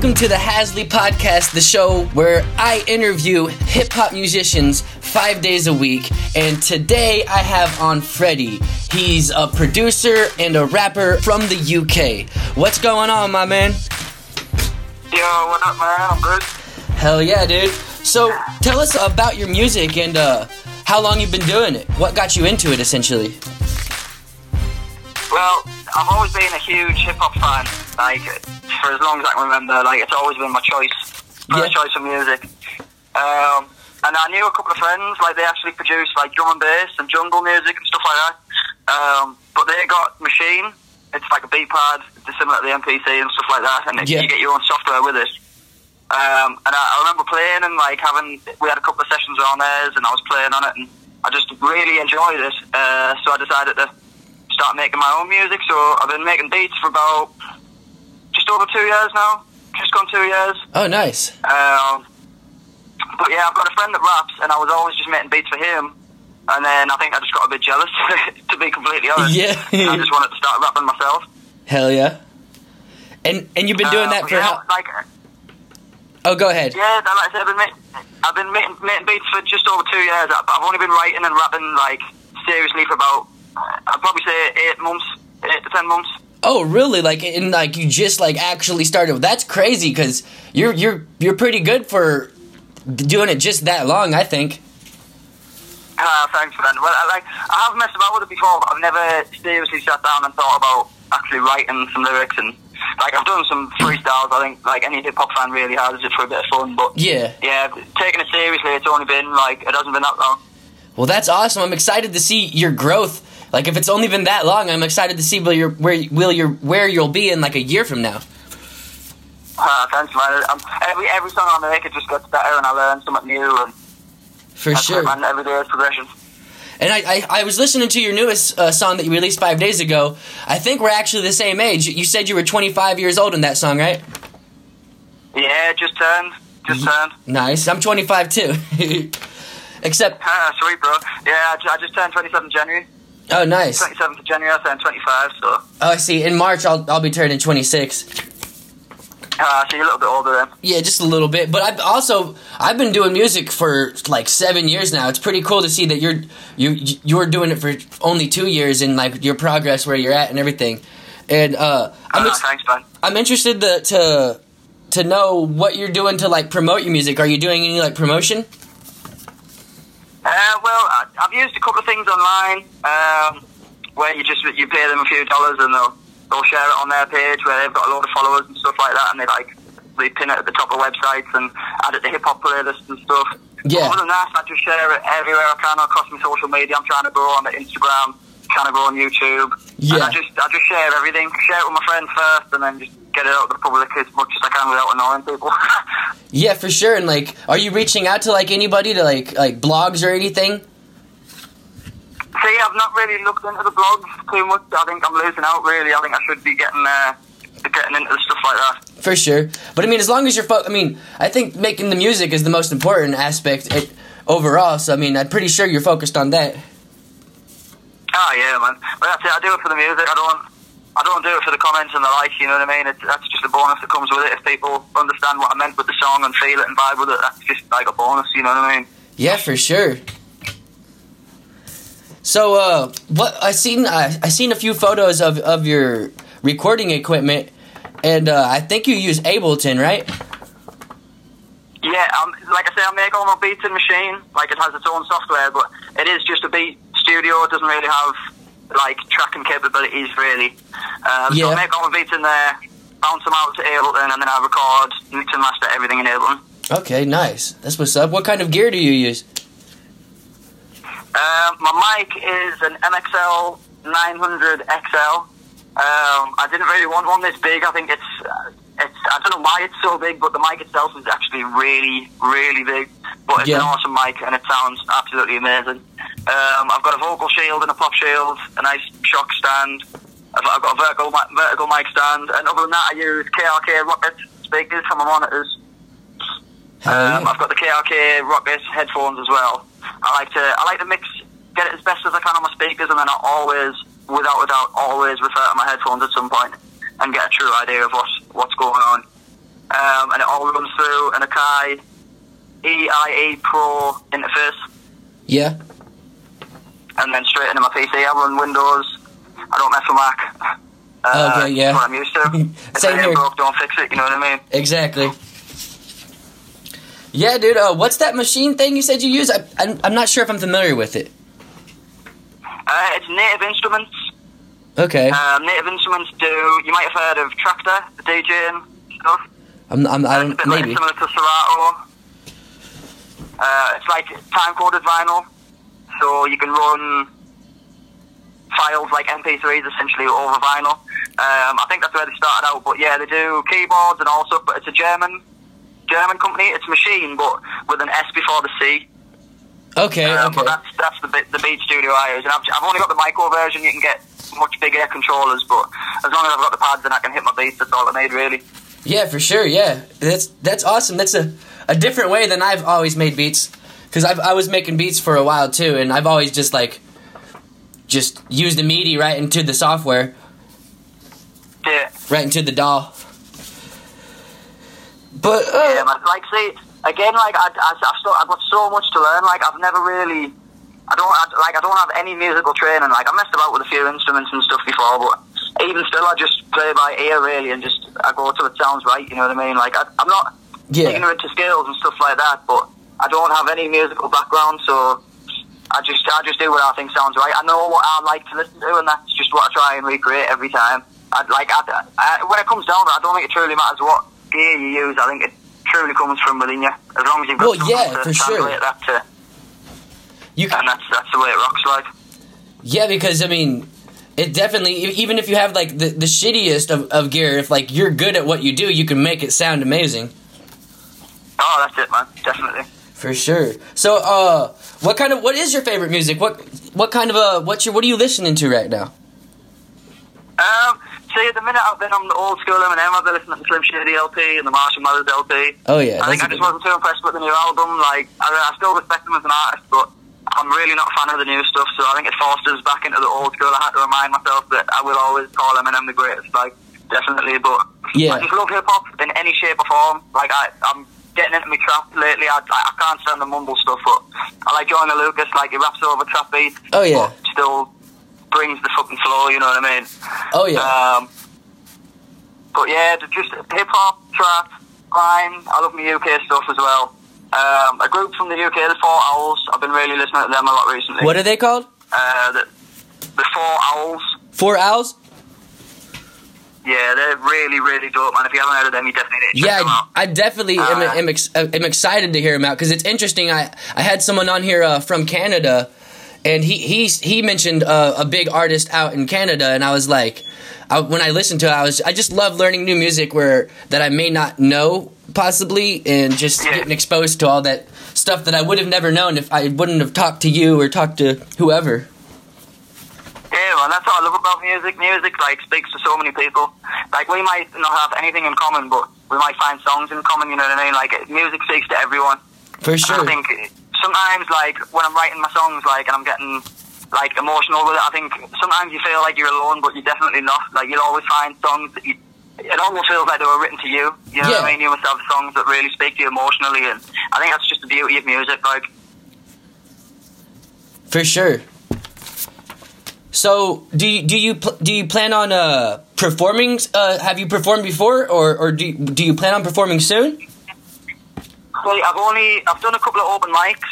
Welcome to the Hazzlee Podcast, the show where I interview hip hop musicians five days a week. And today I have on Freddy. He's a producer and a rapper from the UK. What's going on, my man? Yo, what up, man? I'm good. Hell yeah, dude. So tell us about your music and uh, how long you've been doing it. What got you into it, essentially? Well, I've always been a huge hip hop fan. Like for as long as I can remember, like it's always been my choice, my Yeah. choice of music. Um, and I knew a couple of friends, like they actually produced like drum and bass and jungle music and stuff like that. Um, but they got Maschine. It's like a beat pad, similar to the MPC and stuff like that, and it, Yeah. you get your own software with it. Um, and I, I remember playing and like having, we had a couple of sessions on theirs, and I was playing on it, and I just really enjoyed it. Uh, so I decided to start making my own music. So I've been making beats for about just over two years now. Just gone two years. Oh, nice. Um, but yeah, I've got a friend that raps, and I was always just making beats for him. And then I think I just got a bit jealous, to be completely honest. Yeah. I just wanted to start rapping myself. Hell yeah. And and you've been doing Uh, that for yeah, how? like Oh, go ahead. yeah, like I said, I've been making, I've been making, making beats for just over two years. But I've only been writing and rapping like seriously for about I'd probably say eight months, eight to ten months. Oh, really? Like, and like you just like actually started. That's crazy because you're you're you're pretty good for doing it just that long. I think. Uh, thanks for that. Well, I, like I have messed about with it before, but I've never seriously sat down and thought about actually writing some lyrics and like I've done some freestyles. I think like any hip hop fan really has just for a bit of fun. But Yeah. yeah, taking it seriously, it's only been like it hasn't been that long. Well, that's awesome. I'm excited to see your growth. Like, if it's only been that long, I'm excited to see where you're where will you where you'll be in like a year from now. Uh, thanks, man. Um, every every song I make, it just gets better, and I learn something new. And For sure. it, man. Every day is progression. And I, I, I was listening to your newest uh, song that you released five days ago. I think we're actually the same age. You said you were 25 years old in that song, right? Yeah, just turned, just turned. Nice. I'm 25 too. Except, Ah, sweet, bro. Yeah, I I just turned 27 January. Oh, nice. 27th of January, I turned 25, so. Oh, I see. In March, I'll I'll be turning 26. Ah, so you're a little bit older then. Yeah, just a little bit. But I've also I've been doing music for like seven years now. It's pretty cool to see that you're you you're doing it for only two years and like your progress where you're at and everything. And uh, I'm Ah, ex- thanks, man. I'm interested to, to to know what you're doing to like promote your music. Are you doing any like promotion? Uh, well, I, I've used a couple of things online um, where you just you pay them a few dollars and they'll they'll share it on their page where they've got a lot of followers and stuff like that, and they like they pin it at the top of websites and add it to hip hop playlists and stuff. Yeah. Other than that, I just share it everywhere I can across my social media. I'm trying to grow on the Instagram, trying to grow on YouTube. And Yeah. I just I just share everything. Share it with my friends first, and then just get it out to the public as much as I can without annoying people. Yeah, for sure. And like, are you reaching out to like anybody to like like blogs or anything? See, I've not really looked into the blogs too much. I think I'm losing out. Really, I think I should be getting uh, getting into stuff like that. For sure. But I mean, as long as you're, fo- I mean, I think making the music is the most important aspect it, overall. So I mean, I'm pretty sure you're focused on that. Oh yeah, man. But that's it. I do it for the music. I don't. I don't do it for the comments and the likes. You know what I mean? It's, that's just a bonus that comes with it. If people understand what I meant with the song and feel it and vibe with it, that's just like a bonus. You know what I mean? Yeah, for sure. So, uh, what I seen, I, I seen a few photos of, of your recording equipment, and uh, I think you use Ableton, right? Yeah, um, like I say, I make all my beats in Maschine. Like it has its own software, but it is just a beat studio. It doesn't really have like tracking capabilities, really. Um, So Yeah. I make all my beats in there, bounce them out to Ableton, and then I record, mix and master everything in Ableton. Okay, nice. That's what's up. What kind of gear do you use? Um, my mic is an MXL 900 XL. Um, I didn't really want one this big. I think it's, uh, it's. I don't know why it's so big, but the mic itself is actually really, really big. But it's Yeah. an awesome mic, and it sounds absolutely amazing. Um, I've got a vocal shield and a pop shield, a nice shock stand. I've, I've got a vertical, vertical mic stand, and other than that, I use KRK Rokit speakers for my monitors. Um. I've got the KRK Rokit headphones as well. I like to I like to mix, get it as best as I can on my speakers, and then I always, without a doubt, always refer to my headphones at some point and get a true idea of what's what's going on. Um, and it all runs through an Akai EIE Pro interface, Yeah. and then straight into my PC. I run Windows. I don't mess with Mac. Uh, Okay, yeah. What I'm used to. Same here. broke, don't fix it. You know what I mean? Exactly. Yeah, dude. Uh, what's that machine thing you said you use? I, I'm, I'm not sure if I'm familiar with it. Uh, it's Native Instruments. Okay. Um, Native Instruments do. You might have heard of Traktor, the DJ stuff. I'm, I'm, I It's a bit like Maybe. similar to Serato. Uh, it's like time coded vinyl, so you can run files like MP3s essentially over vinyl. Um, I think that's where they started out, but yeah, they do keyboards and all stuff. But it's a German German company. It's a machine, but with an S before the C. Okay. Um, But that's that's the the Beat Studio I use, and I've, I've only got the micro version. You can get much bigger controllers, but as long as I've got the pads, then I can hit my beats. That's all I need, really. Yeah, for sure. Yeah, that's that's awesome. That's a, a different way than I've always made beats. Cause I've I was making beats for a while too, and I've always just like just used the MIDI right into the software, Yeah. right into the DAW. But Yeah, uh, man. Like, see, again, like I, I, I've got so much to learn. Like, I've never really, I don't, I, like, I don't have any musical training. Like, I messed about with a few instruments and stuff before, but even still, I just play by ear really, and just I go till it sounds right. You know what I mean? Like, I, I'm not yeah, ignorant to scales and stuff like that, but I don't have any musical background, so. I just, I just do what I think sounds right. I know what I like to listen to, and that's just what I try and recreate every time. I'd like, I, I, when it comes down to it, I don't think it truly matters what gear you use. I think it truly comes from within you. As long as you've got Well, yeah, to for sure. that to, you and that's that's the way it rocks. Like, Yeah, because I mean, it definitely even if you have like the, the shittiest of, of gear, if like you're good at what you do, you can make it sound amazing. oh, that's it, man. Definitely. For sure. So, uh, what kind of what is your favorite music? What what kind of uh what's your what are you listening to right now? Um, see, at the minute I've been on the old school Eminem. I've been listening to Slim Shady LP and the Marshall Mathers LP. Oh yeah, I think a I just wasn't too impressed with the new album. Like, I, I still respect him as an artist, but I'm really not a fan of the new stuff. So I think it forced us back into the old school. I had to remind myself that I will always call Eminem the greatest. Like, definitely. But Yeah. I just love hip hop in any shape or form. Like, I, I'm getting into my trap lately. I, I, can't stand the mumble stuff, but I like Joyner Lucas. Like, he raps over trap beats. Oh, yeah. but Still brings the fucking flow. You know what I mean? Oh yeah. Um, but yeah, just hip hop, trap, grime. I love my UK stuff as well. Um, a group from the UK, the Four Owls. I've been really listening to them a lot recently. what are they called? Uh, the, the Four Owls. Four owls? Yeah, they're really, really dope, man. If you haven't heard of them, you definitely need to check Yeah, them out. I, I definitely am, Uh, am, ex, am excited to hear him out because it's interesting. I, I had someone on here uh, from Canada, and he he's, he mentioned uh, a big artist out in Canada, and I was like, I, when I listened to it, I was I just love learning new music where that I may not know possibly, and just Yeah. getting exposed to all that stuff that I would have never known if I wouldn't have talked to you or talked to whoever. Yeah, man, that's what I love about music. Music, like, speaks to so many people. Like, we might not have anything in common, but we might find songs in common, you know what I mean? Like, music speaks to everyone. For And sure. I think sometimes, like when I'm writing my songs, like and I'm getting like emotional with it, I think sometimes you feel like you're alone, but you're definitely not. Like you'll always find songs that you. It almost feels like they were written to you. You know what I mean? You must have songs that really speak to you emotionally, and I think that's just the beauty of music. Like, For sure. So, do you do you pl- do you plan on uh performing? Uh, have you performed before, or or do you, do you plan on performing soon? well, I've only I've done a couple of open mics.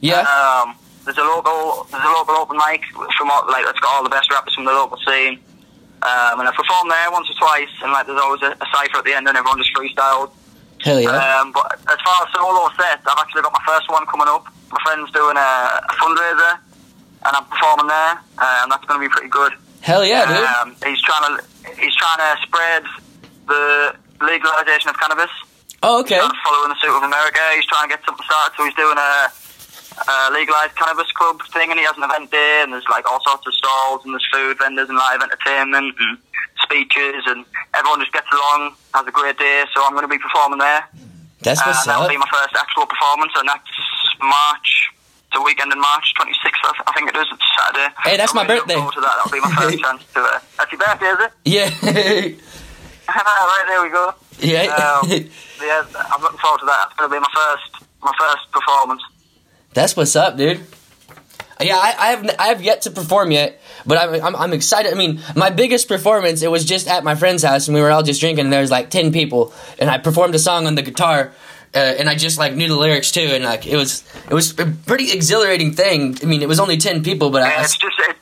Yeah. Um, there's a local there's a local open mic from all- like it's got all the best rappers from the local scene. Um, and I performed there once or twice, and like there's always a, a cipher at the end, and everyone just freestyled. Hell yeah. Um, but as far as solo sets, I've actually got my first one coming up. My friend's doing a, a fundraiser, and I'm performing there, uh, and that's going to be pretty good. Hell yeah, dude. Um, he's trying to he's trying to spread the legalization of cannabis. Oh, okay. He's following the suit of America. He's trying to get something started, so he's doing a, a legalized cannabis club thing, and he has an event day, and there's like all sorts of stalls, and there's food vendors and live entertainment and speeches, and everyone just gets along, has a great day. So I'm going to be performing there. That's Uh, what's that'll up. be my first actual performance, and that's March. A weekend in March, 26th, I think it is. It's Saturday. Hey, that's I'm my birthday. looking forward To that. That'll be my first chance to. Uh, that's your birthday, is it? Yeah. right there we go. yeah. Um, yeah, I'm looking forward to that. It's going to be my first my first performance. That's what's up, dude. Yeah, I, I have I have yet to perform yet, but I'm, I'm I'm excited. I mean, my biggest performance it was just at my friend's house, and we were all just drinking. and There was like ten people, and I performed a song on the guitar, uh, and I just like knew the lyrics too, and like it was it was a pretty exhilarating thing. I mean, it was only ten people, but I, it's just it's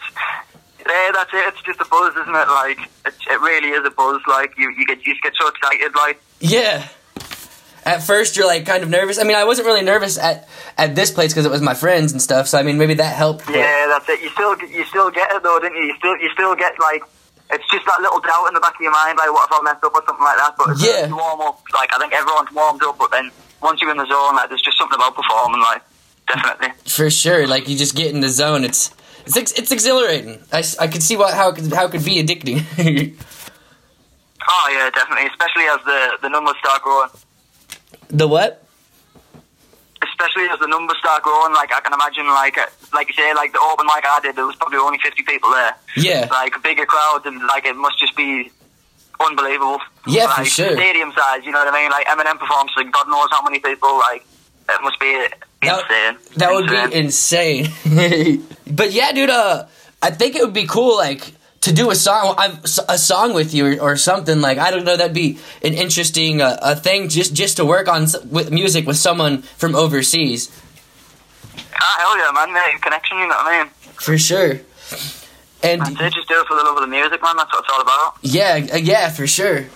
yeah, that's it. It's just a buzz, isn't it? Like it, it really is a buzz. Like you, you get you just get so excited. Like Yeah. At first, you're like kind of nervous. I mean, I wasn't really nervous at at this place because it was my friends and stuff. So I mean, maybe that helped. but- yeah, that's it. You still you still get it though, didn't you? You still you still get like. It's just that little doubt in the back of your mind, like what if I messed up or something like that. But Yeah. you warm up, like I think everyone's warmed up, but then once you're in the zone, like there's just something about performing, like definitely. for sure. Like you just get in the zone. It's it's ex- it's exhilarating. I, I could see what how it could, how it could be addicting. Oh yeah, definitely. Especially as the the numbers start growing. The what? especially as the numbers start growing, like I can imagine, like uh, like you say, like the open mic I did, there was probably only fifty people there. Yeah. Like a bigger crowd, and like it must just be unbelievable. Yeah, for like, sure. Stadium size, you know what I mean? Like Eminem performs, like God knows how many people. Like it must be That- insane. That would Insane. be insane. but yeah, dude. Uh, I think it would be cool, like to do a song, I've- a song with you or, something. Like I don't know, that'd be an interesting uh, a thing just just to work on with music with someone from overseas Ah, hell yeah, man! Make a connection, you know what I mean? for sure. And it. Just do it for the love of the music, man. That's what it's all about. Yeah, uh, yeah, for sure.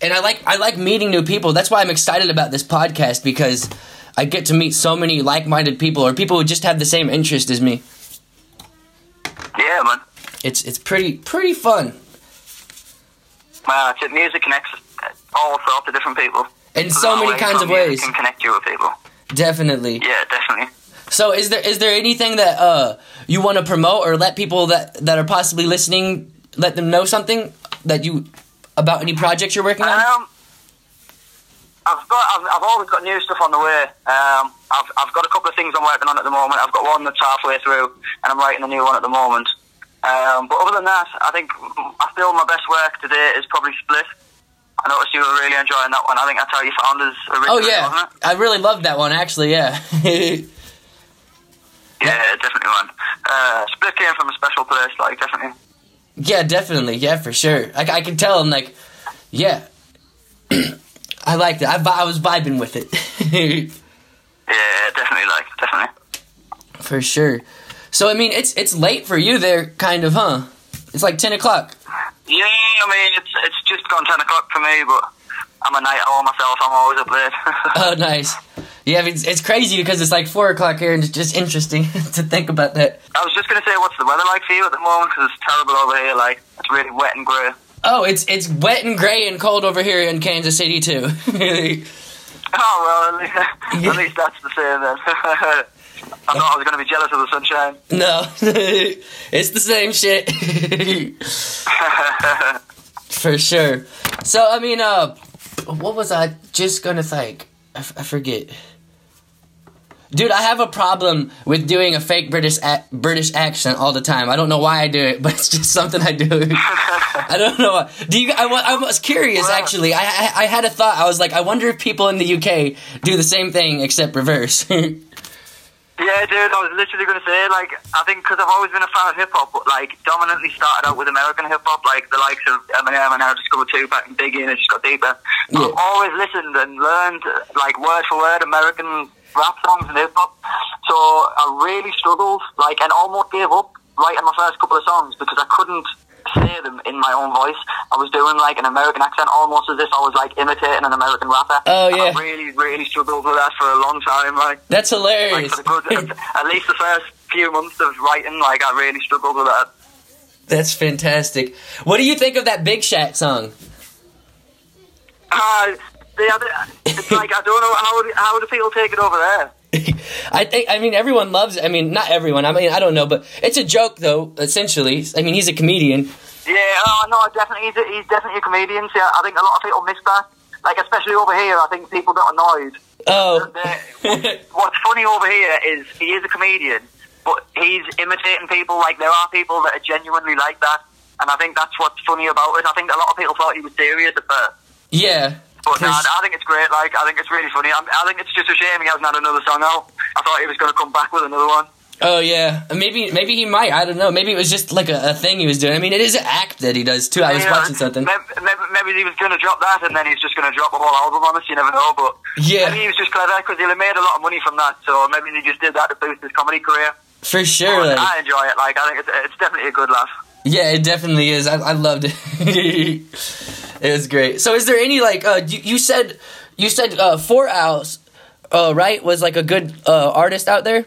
And I like I like meeting new people. That's why I'm excited about this podcast because I get to meet so many like-minded people or people who just have the same interest as me. It's it's pretty pretty fun. That's it. Music connects all sorts of different people. In So so many kinds of ways. Can connect you with people. Definitely. Yeah, definitely. So is there is there anything that uh you want to promote or let people that that are possibly listening let them know something that you about any projects you're working on? Um, I've got, I've, I've always got new stuff on the way. Um, I've, I've got a couple of things I'm working on at the moment. I've got one that's halfway through, and I'm writing a new one at the moment. Um, but other than that, I think I feel my best work today is probably Split. I noticed you were really enjoying that one. I think that's how you found us Oh originally, yeah. wasn't it? I really loved that one actually, yeah. Yeah, definitely, one. Uh, Split came from a special place, like definitely. Yeah, definitely. Yeah, for sure. I, I can tell. I'm like, yeah, I liked it. I, I was vibing with it Yeah, definitely, like definitely. for sure. So I mean, it's it's late for you there, kind of, huh? It's like ten o'clock. Yeah, I mean it's it's just gone ten o'clock for me, but I'm a night owl myself. I'm always up late. Oh, nice. Yeah, I mean, it's, it's crazy because it's like four o'clock here, and it's just interesting to think about that. I was just gonna say, what's the weather like for you at the moment? Because it's terrible over here. Like it's really wet and grey. Oh, it's it's wet and gray and cold over here in Kansas City too. Oh well, at least, at least that's the same then. I thought I was gonna be jealous of the sunshine. no, it's the same shit. For sure. So I mean, uh, what was I just gonna think? I, f- I forget. Dude, I have a problem with doing a fake British ac- British accent all the time. I don't know why I do it, but it's just something I do. I don't know. Why. Do you? I, I was curious actually. I, I I had a thought. I was like, I wonder if people in the UK do the same thing except reverse. Yeah, dude, I was literally going to say, like, I think because I've always been a fan of hip hop, but, like, dominantly started out with American hip hop, like the likes of Eminem, and now I discovered Tupac and Biggie, and it just got deeper. Yeah. I've always listened and learned, like, word for word American rap songs and hip hop. So I really struggled, like, and almost gave up writing my first couple of songs because I couldn't say them in my own voice. I was doing, like, an American accent almost as if I was, like, imitating an American rapper. Oh, And yeah. I really, really struggled with that for a long time, like. That's hilarious. the good, at least the first few months of writing, like I really struggled with that. That's fantastic. What do you think of that Big Shaq song? Uh, the other, it's like I don't know how how do people take it over there. I think I mean everyone loves. I mean not everyone. I mean I don't know, but it's a joke though. Essentially, I mean he's a comedian. Yeah, oh no, definitely he's, a, he's definitely a comedian. So I think a lot of people miss that. Like especially over here, I think people get annoyed. Oh, The- uh, What's funny over here is he is a comedian, but he's imitating people. Like there are people that are genuinely like that, and I think that's what's funny about it. I think a lot of people thought he was serious at first. yeah, But nah, I think it's great. Like, I think it's really funny. I, I think it's just a shame he hasn't had another song out. I thought he was going to come back with another one. Oh yeah, maybe maybe he might. I don't know. Maybe it was just like a, a thing he was doing. I mean, it is an act that he does too. I was know, watching something. Maybe, maybe, maybe he was going to drop that, and then he's just going to drop a whole album on us. You never know, but Yeah. maybe he was just clever because he'll made a lot of money from that. So maybe he just did that to boost his comedy career. For sure. Like, I enjoy it. Like, I think it's, it's definitely a good laugh. yeah, it definitely is. I, I loved it. it was great. So, is there any like uh, you, you said you said uh, Four Owls, uh, right? Was like a good uh, artist out there.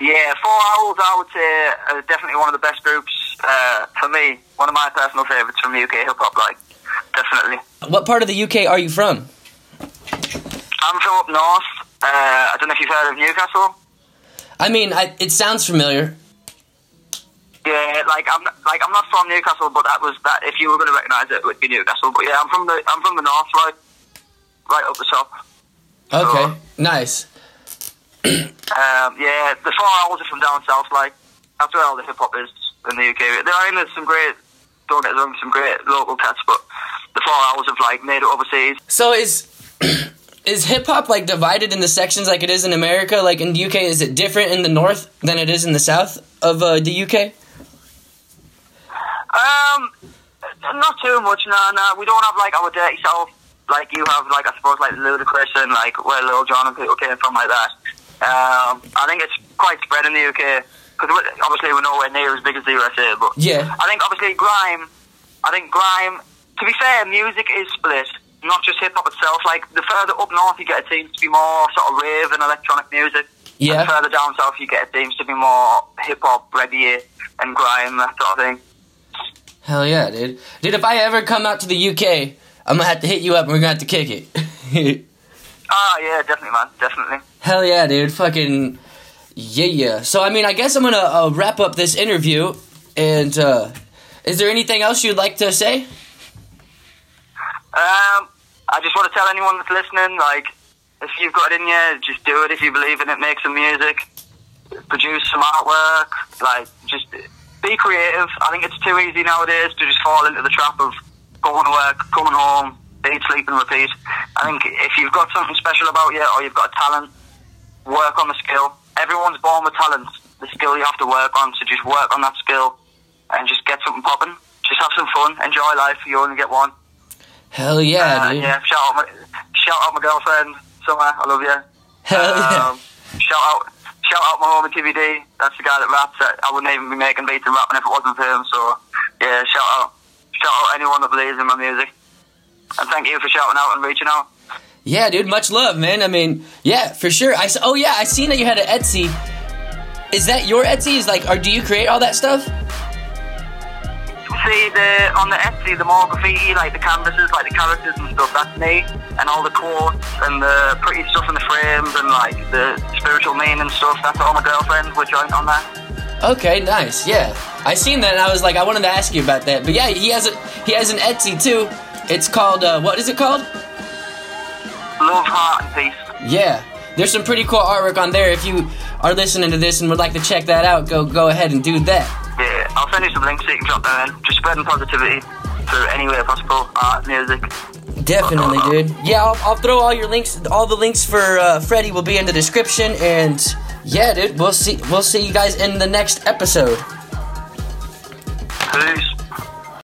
Yeah, Four Owls, I would say, are definitely one of the best groups uh, for me. One of my personal favourites from UK hip hop, like, definitely. What part of the UK are you from? I'm from up north. Uh, I don't know if you've heard of Newcastle. I mean, I, it sounds familiar. Yeah, like I'm not, like I'm not from Newcastle, but that was that. If you were going to recognise it, it would be Newcastle. But yeah, I'm from the I'm from the north, right, right up the top. Okay, nice. Um, yeah, the Four Owls are from down south. Like that's where all the hip hop is in the UK. There are in there's some great, don't get wrong, some great local cats, but the Four Owls have like made it overseas. So is is hip hop like divided into sections like it is in America? Like in the UK, is it different in the north than it is in the south of uh, the UK? Um, not too much. No, no, we don't have like our dirty south. Like you have, like I suppose, like Ludacris and like where Lil Jon and people came from, like that. Um, I think it's quite spread in the UK because obviously we're nowhere near as big as the USA. But Yeah. I think obviously grime. I think grime. To be fair, music is split, not just hip hop itself. Like the further up north you get, it seems to be more sort of rave and electronic music. Yeah. And further down south you get, it seems to be more hip hop, reggae, and grime, that sort of thing. Hell yeah, dude. Dude, if I ever come out to the UK, I'm gonna have to hit you up and we're gonna have to kick it. Ah, yeah, definitely, man, definitely. Hell yeah, dude. Fucking yeah, yeah. So I mean, I guess I'm gonna uh, wrap up this interview. And uh, is there anything else you'd like to say? Um, I just want to tell anyone that's listening, like, if you've got it in you, just do it. If you believe in it, make some music, produce some artwork, like, just be creative. I think it's too easy nowadays to just fall into the trap of going to work, coming home, eat, sleep, and repeat. I think if you've got something special about you or you've got a talent, work on the skill. Everyone's born with talent. The skill you have to work on, so just work on that skill and just get something popping. Just have some fun, enjoy life. You only get one. Hell yeah, Uh, dude. yeah, shout out my shout out my girlfriend, Summer. I love you. Hell yeah. Um, shout out shout out my homie TVD. That's the guy that raps. I wouldn't even be making beats and rapping if it wasn't for him. So yeah, shout out shout out anyone that believes in my music. And thank you for shouting out and reaching out. Yeah, dude, much love, man. I mean, yeah, for sure. I oh yeah, I seen that you had an Etsy. Is that your Etsy? Is like, or do you create all that stuff? See the on the Etsy, the more graffiti, like the canvases, like the characters and stuff. That's me, and all the quotes and the pretty stuff in the frames and like the spiritual meaning and stuff. That's all my girlfriend. We're joint on that. Okay, nice. Yeah, I seen that, and I was like, I wanted to ask you about that. But yeah, he has a he has an Etsy too. It's called uh, what is it called? Love, heart, and peace. Yeah, there's some pretty cool artwork on there. If you are listening to this and would like to check that out, go go ahead and do that. I'll send you some links so you can drop them in. Just spreading positivity through any way possible. Art, music. Definitely, dude. Yeah, I'll, I'll throw all your links. All the links for uh, Freddy will be in the description, and yeah, dude, we'll see. We'll see you guys in the next episode. Peace.